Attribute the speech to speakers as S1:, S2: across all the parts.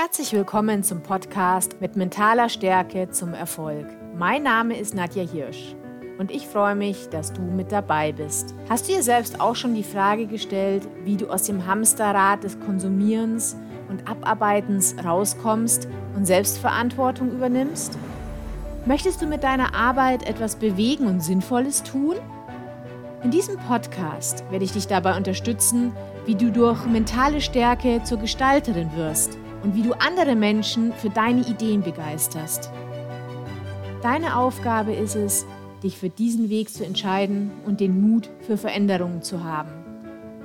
S1: Herzlich willkommen zum Podcast mit mentaler Stärke zum Erfolg. Mein Name ist Nadja Hirsch und ich freue mich, dass du mit dabei bist. Hast du dir selbst auch schon die Frage gestellt, wie du aus dem Hamsterrad des Konsumierens und Abarbeitens rauskommst und Selbstverantwortung übernimmst? Möchtest du mit deiner Arbeit etwas bewegen und Sinnvolles tun? In diesem Podcast werde ich dich dabei unterstützen, wie du durch mentale Stärke zur Gestalterin wirst und wie du andere Menschen für deine Ideen begeisterst. Deine Aufgabe ist es, dich für diesen Weg zu entscheiden und den Mut für Veränderungen zu haben.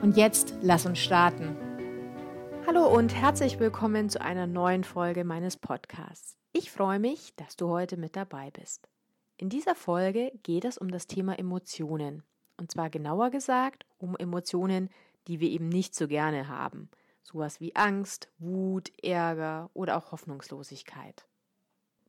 S1: Und jetzt lass uns starten. Hallo und herzlich willkommen zu einer neuen Folge meines Podcasts. Ich freue mich, dass du heute mit dabei bist. In dieser Folge geht es um das Thema Emotionen. Und zwar genauer gesagt um Emotionen, die wir eben nicht so gerne haben – sowas wie Angst, Wut, Ärger oder auch Hoffnungslosigkeit.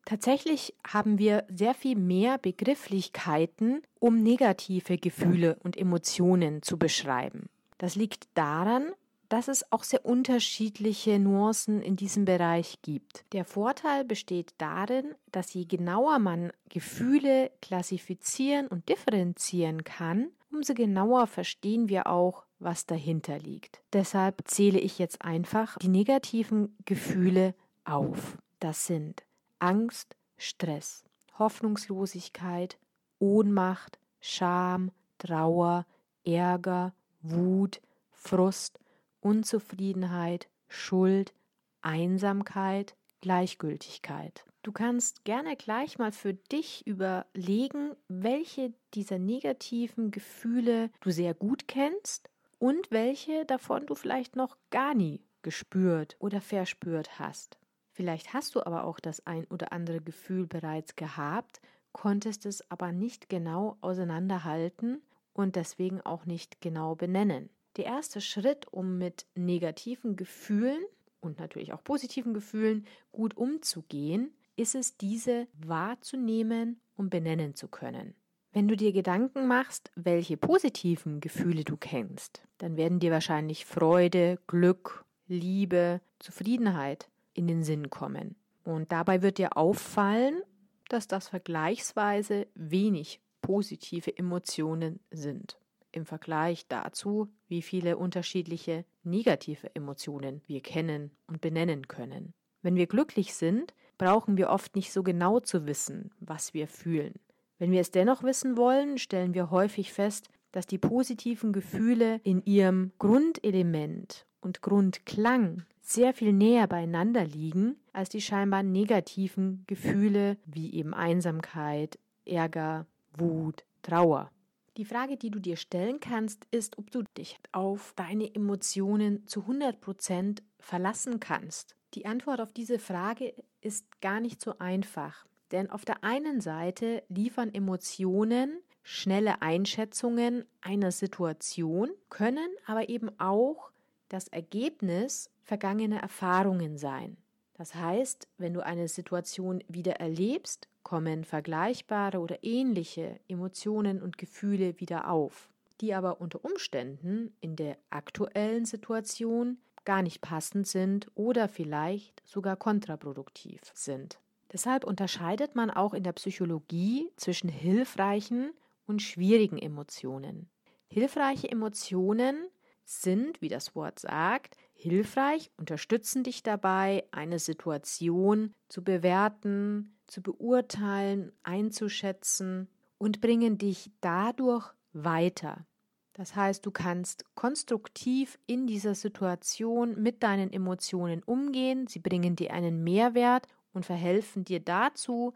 S1: Tatsächlich haben wir sehr viel mehr Begrifflichkeiten, um negative Gefühle und Emotionen zu beschreiben. Das liegt daran, dass es auch sehr unterschiedliche Nuancen in diesem Bereich gibt. Der Vorteil besteht darin, dass je genauer man Gefühle klassifizieren und differenzieren kann, umso genauer verstehen wir auch, was dahinter liegt. Deshalb zähle ich jetzt einfach die negativen Gefühle auf. Das sind Angst, Stress, Hoffnungslosigkeit, Ohnmacht, Scham, Trauer, Ärger, Wut, Frust, Unzufriedenheit, Schuld, Einsamkeit, Gleichgültigkeit. Du kannst gerne gleich mal für dich überlegen, welche dieser negativen Gefühle du sehr gut kennst und welche davon du vielleicht noch gar nie gespürt oder verspürt hast. Vielleicht hast du aber auch das ein oder andere Gefühl bereits gehabt, konntest es aber nicht genau auseinanderhalten und deswegen auch nicht genau benennen. Der erste Schritt, um mit negativen Gefühlen und natürlich auch positiven Gefühlen gut umzugehen, ist es, diese wahrzunehmen und benennen zu können. Wenn du dir Gedanken machst, welche positiven Gefühle du kennst, dann werden dir wahrscheinlich Freude, Glück, Liebe, Zufriedenheit in den Sinn kommen. Und dabei wird dir auffallen, dass das vergleichsweise wenig positive Emotionen sind im Vergleich dazu, wie viele unterschiedliche negative Emotionen wir kennen und benennen können. Wenn wir glücklich sind, brauchen wir oft nicht so genau zu wissen, was wir fühlen. Wenn wir es dennoch wissen wollen, stellen wir häufig fest, dass die positiven Gefühle in ihrem Grundelement und Grundklang sehr viel näher beieinander liegen als die scheinbar negativen Gefühle wie eben Einsamkeit, Ärger, Wut, Trauer. Die Frage, die du dir stellen kannst, ist, ob du dich auf deine Emotionen zu 100 Prozent verlassen kannst. Die Antwort auf diese Frage ist gar nicht so einfach. Denn auf der einen Seite liefern Emotionen schnelle Einschätzungen einer Situation, können aber eben auch das Ergebnis vergangener Erfahrungen sein. Das heißt, wenn du eine Situation wieder erlebst, kommen vergleichbare oder ähnliche Emotionen und Gefühle wieder auf, die aber unter Umständen in der aktuellen Situation gar nicht passend sind oder vielleicht sogar kontraproduktiv sind. Deshalb unterscheidet man auch in der Psychologie zwischen hilfreichen und schwierigen Emotionen. Hilfreiche Emotionen sind, wie das Wort sagt, hilfreich, unterstützen dich dabei, eine Situation zu bewerten, zu beurteilen, einzuschätzen und bringen dich dadurch weiter. Das heißt, du kannst konstruktiv in dieser Situation mit deinen Emotionen umgehen, sie bringen dir einen Mehrwert und verhelfen dir dazu,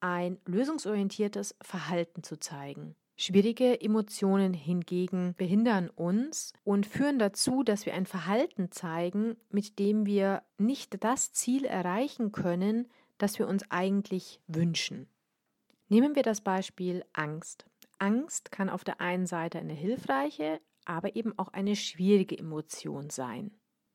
S1: ein lösungsorientiertes Verhalten zu zeigen. Schwierige Emotionen hingegen behindern uns und führen dazu, dass wir ein Verhalten zeigen, mit dem wir nicht das Ziel erreichen können, das wir uns eigentlich wünschen. Nehmen wir das Beispiel Angst. Angst kann auf der einen Seite eine hilfreiche, aber eben auch eine schwierige Emotion sein.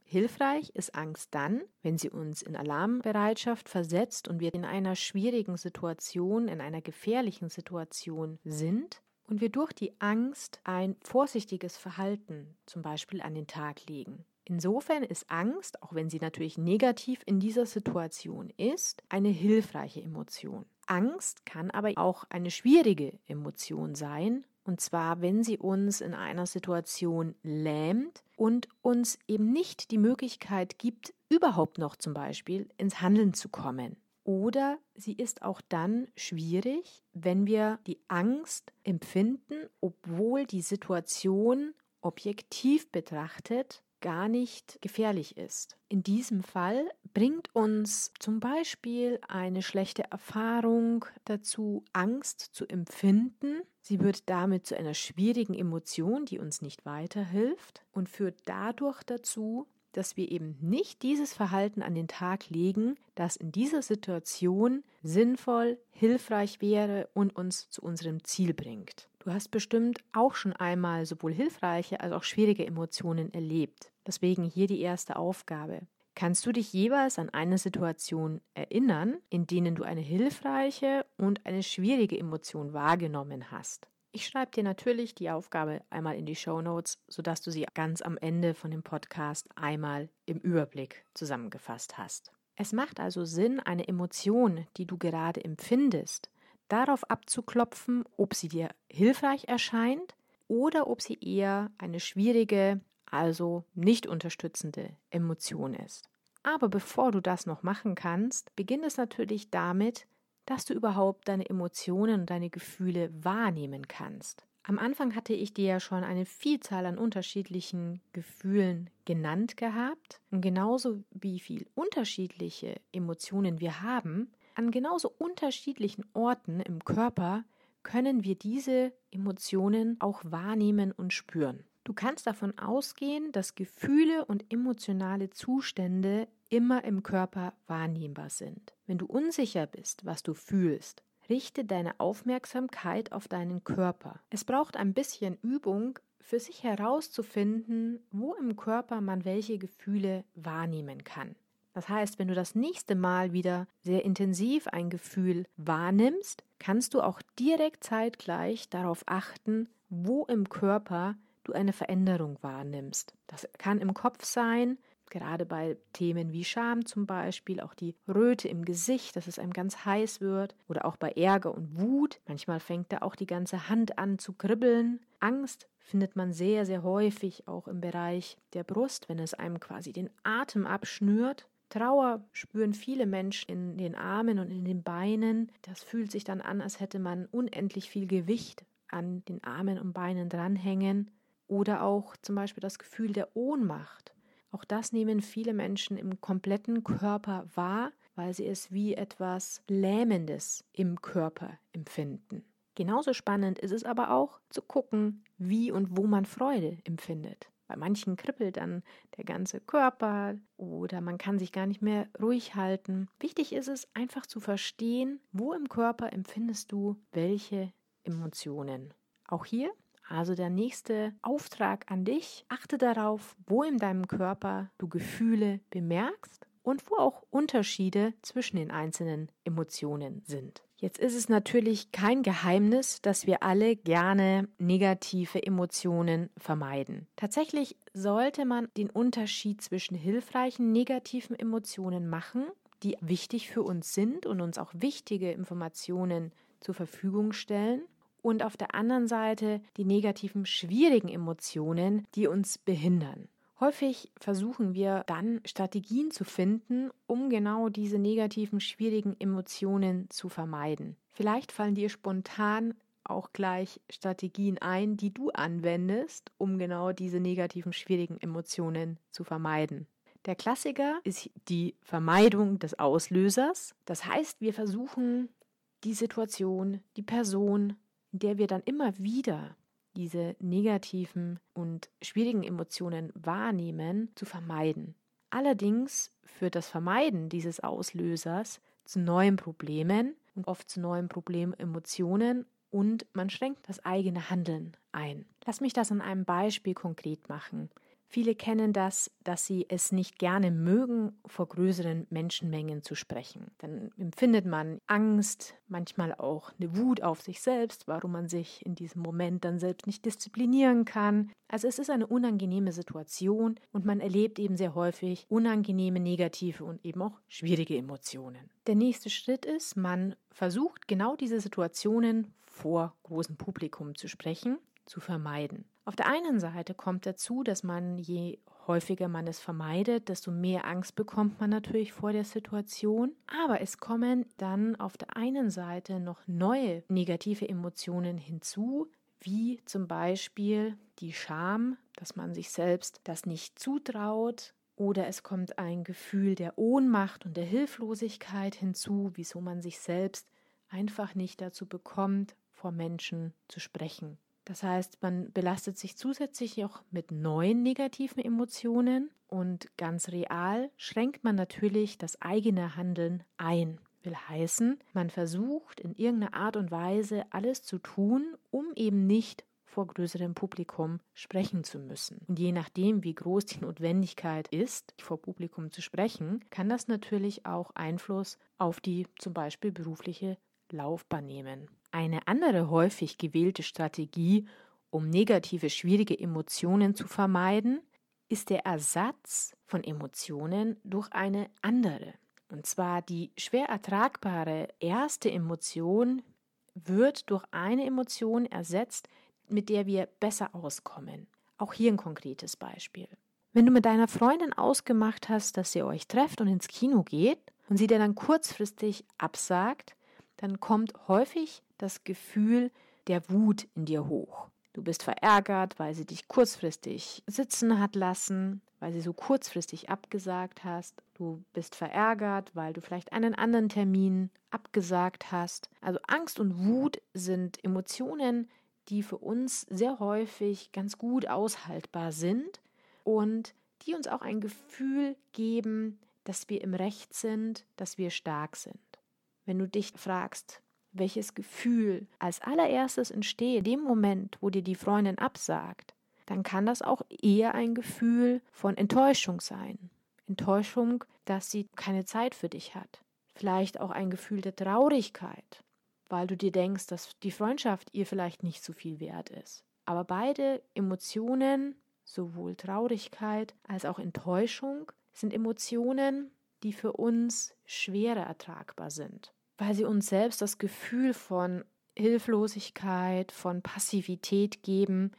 S1: Hilfreich ist Angst dann, wenn sie uns in Alarmbereitschaft versetzt und wir in einer schwierigen Situation, in einer gefährlichen Situation sind und wir durch die Angst ein vorsichtiges Verhalten zum Beispiel an den Tag legen. Insofern ist Angst, auch wenn sie natürlich negativ in dieser Situation ist, eine hilfreiche Emotion. Angst kann aber auch eine schwierige Emotion sein, und zwar wenn sie uns in einer Situation lähmt und uns eben nicht die Möglichkeit gibt, überhaupt noch zum Beispiel ins Handeln zu kommen. Oder sie ist auch dann schwierig, wenn wir die Angst empfinden, obwohl die Situation objektiv betrachtet gar nicht gefährlich ist. In diesem Fall bringt uns zum Beispiel eine schlechte Erfahrung dazu, Angst zu empfinden. Sie wird damit zu einer schwierigen Emotion, die uns nicht weiterhilft und führt dadurch dazu, dass wir eben nicht dieses Verhalten an den Tag legen, das in dieser Situation sinnvoll, hilfreich wäre und uns zu unserem Ziel bringt. Du hast bestimmt auch schon einmal sowohl hilfreiche als auch schwierige Emotionen erlebt. Deswegen hier die erste Aufgabe. Kannst du dich jeweils an eine Situation erinnern, in denen du eine hilfreiche und eine schwierige Emotion wahrgenommen hast? Ich schreibe dir natürlich die Aufgabe einmal in die Show Notes, sodass du sie ganz am Ende von dem Podcast einmal im Überblick zusammengefasst hast. Es macht also Sinn, eine Emotion, die du gerade empfindest, darauf abzuklopfen, ob sie dir hilfreich erscheint oder ob sie eher eine schwierige, also nicht unterstützende Emotion ist. Aber bevor du das noch machen kannst, beginnt es natürlich damit, dass du überhaupt deine Emotionen und deine Gefühle wahrnehmen kannst. Am Anfang hatte ich dir ja schon eine Vielzahl an unterschiedlichen Gefühlen genannt gehabt. Und genauso wie viel unterschiedliche Emotionen wir haben, an genauso unterschiedlichen Orten im Körper können wir diese Emotionen auch wahrnehmen und spüren. Du kannst davon ausgehen, dass Gefühle und emotionale Zustände immer im Körper wahrnehmbar sind. Wenn du unsicher bist, was du fühlst, richte deine Aufmerksamkeit auf deinen Körper. Es braucht ein bisschen Übung, für sich herauszufinden, wo im Körper man welche Gefühle wahrnehmen kann. Das heißt, wenn du das nächste Mal wieder sehr intensiv ein Gefühl wahrnimmst, kannst du auch direkt zeitgleich darauf achten, wo im Körper du eine Veränderung wahrnimmst. Das kann im Kopf sein, Gerade bei Themen wie Scham zum Beispiel, auch die Röte im Gesicht, dass es einem ganz heiß wird, oder auch bei Ärger und Wut. Manchmal fängt da auch die ganze Hand an zu kribbeln. Angst findet man sehr, sehr häufig auch im Bereich der Brust, wenn es einem quasi den Atem abschnürt. Trauer spüren viele Menschen in den Armen und in den Beinen. Das fühlt sich dann an, als hätte man unendlich viel Gewicht an den Armen und Beinen dranhängen. Oder auch zum Beispiel das Gefühl der Ohnmacht. Auch das nehmen viele Menschen im kompletten Körper wahr, weil sie es wie etwas Lähmendes im Körper empfinden. Genauso spannend ist es aber auch zu gucken, wie und wo man Freude empfindet. Bei manchen kribbelt dann der ganze Körper oder man kann sich gar nicht mehr ruhig halten. Wichtig ist es einfach zu verstehen, wo im Körper empfindest du welche Emotionen. Auch hier also der nächste Auftrag an dich, achte darauf, wo in deinem Körper du Gefühle bemerkst und wo auch Unterschiede zwischen den einzelnen Emotionen sind. Jetzt ist es natürlich kein Geheimnis, dass wir alle gerne negative Emotionen vermeiden. Tatsächlich sollte man den Unterschied zwischen hilfreichen negativen Emotionen machen, die wichtig für uns sind und uns auch wichtige Informationen zur Verfügung stellen, und auf der anderen Seite die negativen, schwierigen Emotionen, die uns behindern. Häufig versuchen wir dann Strategien zu finden, um genau diese negativen, schwierigen Emotionen zu vermeiden. Vielleicht fallen dir spontan auch gleich Strategien ein, die du anwendest, um genau diese negativen, schwierigen Emotionen zu vermeiden. Der Klassiker ist die Vermeidung des Auslösers. Das heißt, wir versuchen die Situation, die Person in der wir dann immer wieder diese negativen und schwierigen Emotionen wahrnehmen, zu vermeiden. Allerdings führt das Vermeiden dieses Auslösers zu neuen Problemen und oft zu neuen Problememotionen und man schränkt das eigene Handeln ein. Lass mich das an einem Beispiel konkret machen. Viele kennen das, dass sie es nicht gerne mögen, vor größeren Menschenmengen zu sprechen. Dann empfindet man Angst, manchmal auch eine Wut auf sich selbst, warum man sich in diesem Moment dann selbst nicht disziplinieren kann. Also es ist eine unangenehme Situation und man erlebt eben sehr häufig unangenehme, negative und eben auch schwierige Emotionen. Der nächste Schritt ist, man versucht genau diese Situationen vor großem Publikum zu sprechen, zu vermeiden. Auf der einen Seite kommt dazu, dass man je häufiger man es vermeidet, desto mehr Angst bekommt man natürlich vor der Situation. Aber es kommen dann auf der einen Seite noch neue negative Emotionen hinzu, wie zum Beispiel die Scham, dass man sich selbst das nicht zutraut, oder es kommt ein Gefühl der Ohnmacht und der Hilflosigkeit hinzu, wieso man sich selbst einfach nicht dazu bekommt, vor Menschen zu sprechen. Das heißt, man belastet sich zusätzlich auch mit neuen negativen Emotionen und ganz real schränkt man natürlich das eigene Handeln ein. Will heißen, man versucht in irgendeiner Art und Weise alles zu tun, um eben nicht vor größerem Publikum sprechen zu müssen. Und je nachdem, wie groß die Notwendigkeit ist, vor Publikum zu sprechen, kann das natürlich auch Einfluss auf die zum Beispiel berufliche Laufbahn nehmen. Eine andere häufig gewählte Strategie, um negative, schwierige Emotionen zu vermeiden, ist der Ersatz von Emotionen durch eine andere. Und zwar die schwer ertragbare erste Emotion wird durch eine Emotion ersetzt, mit der wir besser auskommen. Auch hier ein konkretes Beispiel. Wenn du mit deiner Freundin ausgemacht hast, dass ihr euch trefft und ins Kino geht und sie dir dann kurzfristig absagt, dann kommt häufig das Gefühl der Wut in dir hoch. Du bist verärgert, weil sie dich kurzfristig sitzen hat lassen, weil sie so kurzfristig abgesagt hast. Du bist verärgert, weil du vielleicht einen anderen Termin abgesagt hast. Also Angst und Wut sind Emotionen, die für uns sehr häufig ganz gut aushaltbar sind und die uns auch ein Gefühl geben, dass wir im Recht sind, dass wir stark sind. Wenn du dich fragst, welches Gefühl als allererstes entsteht, in dem Moment, wo dir die Freundin absagt, dann kann das auch eher ein Gefühl von Enttäuschung sein. Enttäuschung, dass sie keine Zeit für dich hat. Vielleicht auch ein Gefühl der Traurigkeit, weil du dir denkst, dass die Freundschaft ihr vielleicht nicht so viel wert ist. Aber beide Emotionen, sowohl Traurigkeit als auch Enttäuschung, sind Emotionen, die für uns schwerer ertragbar sind weil sie uns selbst das Gefühl von Hilflosigkeit, von Passivität geben.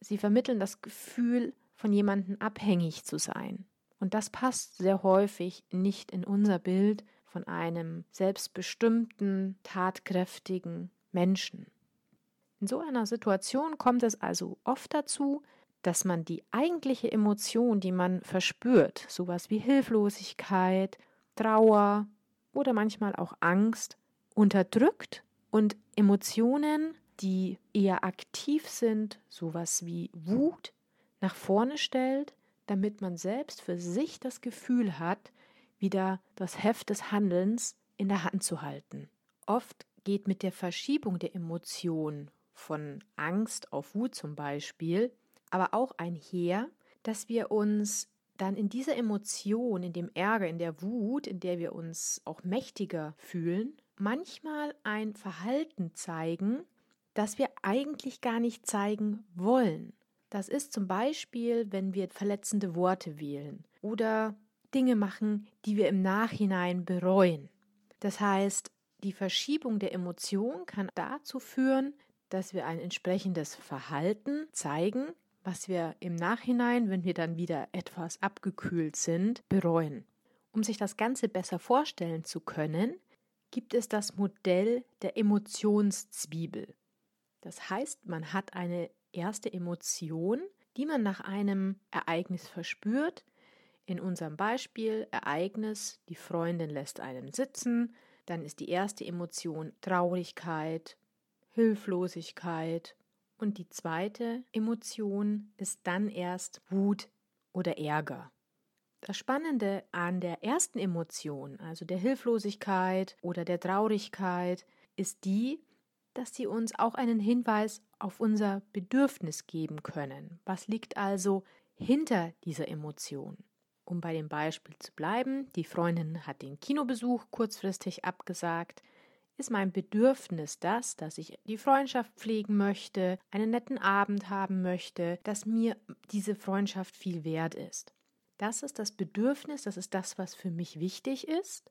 S1: Sie vermitteln das Gefühl, von jemandem abhängig zu sein. Und das passt sehr häufig nicht in unser Bild von einem selbstbestimmten, tatkräftigen Menschen. In so einer Situation kommt es also oft dazu, dass man die eigentliche Emotion, die man verspürt, sowas wie Hilflosigkeit, Trauer, oder manchmal auch Angst unterdrückt und Emotionen, die eher aktiv sind, sowas wie Wut, nach vorne stellt, damit man selbst für sich das Gefühl hat, wieder das Heft des Handelns in der Hand zu halten. Oft geht mit der Verschiebung der Emotion von Angst auf Wut zum Beispiel, aber auch einher, dass wir uns dann in dieser Emotion, in dem Ärger, in der Wut, in der wir uns auch mächtiger fühlen, manchmal ein Verhalten zeigen, das wir eigentlich gar nicht zeigen wollen. Das ist zum Beispiel, wenn wir verletzende Worte wählen oder Dinge machen, die wir im Nachhinein bereuen. Das heißt, die Verschiebung der Emotion kann dazu führen, dass wir ein entsprechendes Verhalten zeigen, was wir im Nachhinein, wenn wir dann wieder etwas abgekühlt sind, bereuen. Um sich das Ganze besser vorstellen zu können, gibt es das Modell der Emotionszwiebel. Das heißt, man hat eine erste Emotion, die man nach einem Ereignis verspürt. In unserem Beispiel Ereignis, die Freundin lässt einen sitzen, dann ist die erste Emotion Traurigkeit, Hilflosigkeit, und die zweite Emotion ist dann erst Wut oder Ärger. Das Spannende an der ersten Emotion, also der Hilflosigkeit oder der Traurigkeit, ist die, dass sie uns auch einen Hinweis auf unser Bedürfnis geben können. Was liegt also hinter dieser Emotion. Um bei dem Beispiel zu bleiben, die Freundin hat den Kinobesuch kurzfristig abgesagt. Ist mein Bedürfnis das, dass ich die Freundschaft pflegen möchte, einen netten Abend haben möchte, dass mir diese Freundschaft viel wert ist? Das ist das Bedürfnis, das ist das, was für mich wichtig ist.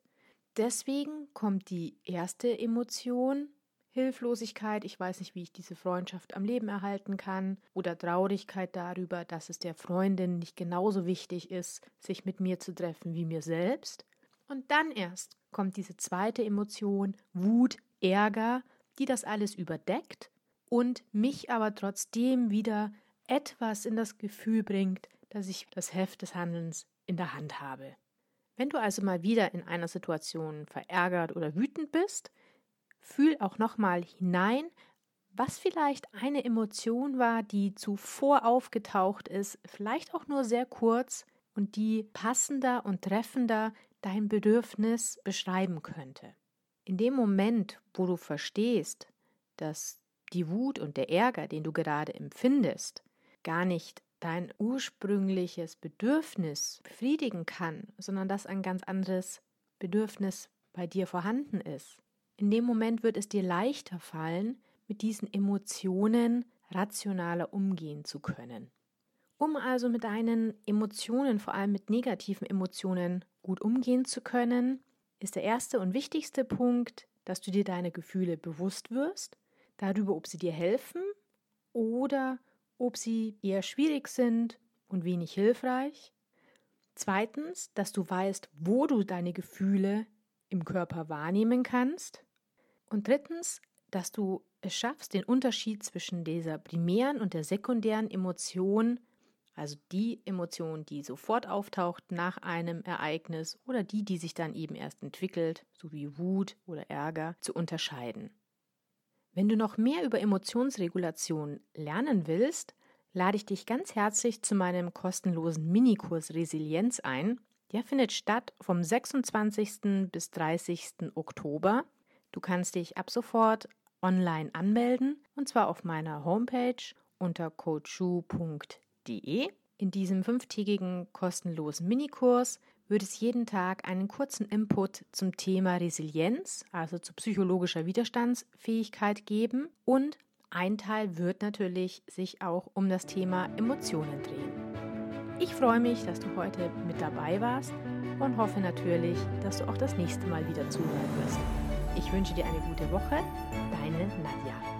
S1: Deswegen kommt die erste Emotion, Hilflosigkeit, ich weiß nicht, wie ich diese Freundschaft am Leben erhalten kann, oder Traurigkeit darüber, dass es der Freundin nicht genauso wichtig ist, sich mit mir zu treffen wie mir selbst. Und dann erst kommt diese zweite Emotion, Wut, Ärger, die das alles überdeckt und mich aber trotzdem wieder etwas in das Gefühl bringt, dass ich das Heft des Handelns in der Hand habe. Wenn du also mal wieder in einer Situation verärgert oder wütend bist, Fühl auch nochmal hinein, was vielleicht eine Emotion war, die zuvor aufgetaucht ist, vielleicht auch nur sehr kurz und die passender und treffender dein Bedürfnis beschreiben könnte. In dem Moment, wo du verstehst, dass die Wut und der Ärger, den du gerade empfindest, gar nicht dein ursprüngliches Bedürfnis befriedigen kann, sondern dass ein ganz anderes Bedürfnis bei dir vorhanden ist, in dem Moment wird es dir leichter fallen, mit diesen Emotionen rationaler umgehen zu können. Um also mit deinen Emotionen, vor allem mit negativen Emotionen, gut umgehen zu können, ist der erste und wichtigste Punkt, dass du dir deine Gefühle bewusst wirst, darüber, ob sie dir helfen oder ob sie eher schwierig sind und wenig hilfreich. Zweitens, dass du weißt, wo du deine Gefühle im Körper wahrnehmen kannst. Und drittens, dass du es schaffst, den Unterschied zwischen dieser primären und der sekundären Emotion, also die Emotion, die sofort auftaucht nach einem Ereignis oder die, die sich dann eben erst entwickelt, so wie Wut oder Ärger, zu unterscheiden. Wenn du noch mehr über Emotionsregulation lernen willst, lade ich dich ganz herzlich zu meinem kostenlosen Minikurs Resilienz ein. Der findet statt vom 26. bis 30. Oktober. Du kannst dich ab sofort online anmelden und zwar auf meiner Homepage unter coachu.de. In diesem fünftägigen kostenlosen Minikurs wird es jeden Tag einen kurzen Input zum Thema Resilienz, also zu psychologischer Widerstandsfähigkeit geben und ein Teil wird natürlich sich auch um das Thema Emotionen drehen. Ich freue mich, dass du heute mit dabei warst und hoffe natürlich, dass du auch das nächste Mal wieder zuhören wirst. Ich wünsche dir eine gute Woche. Deine Nadja.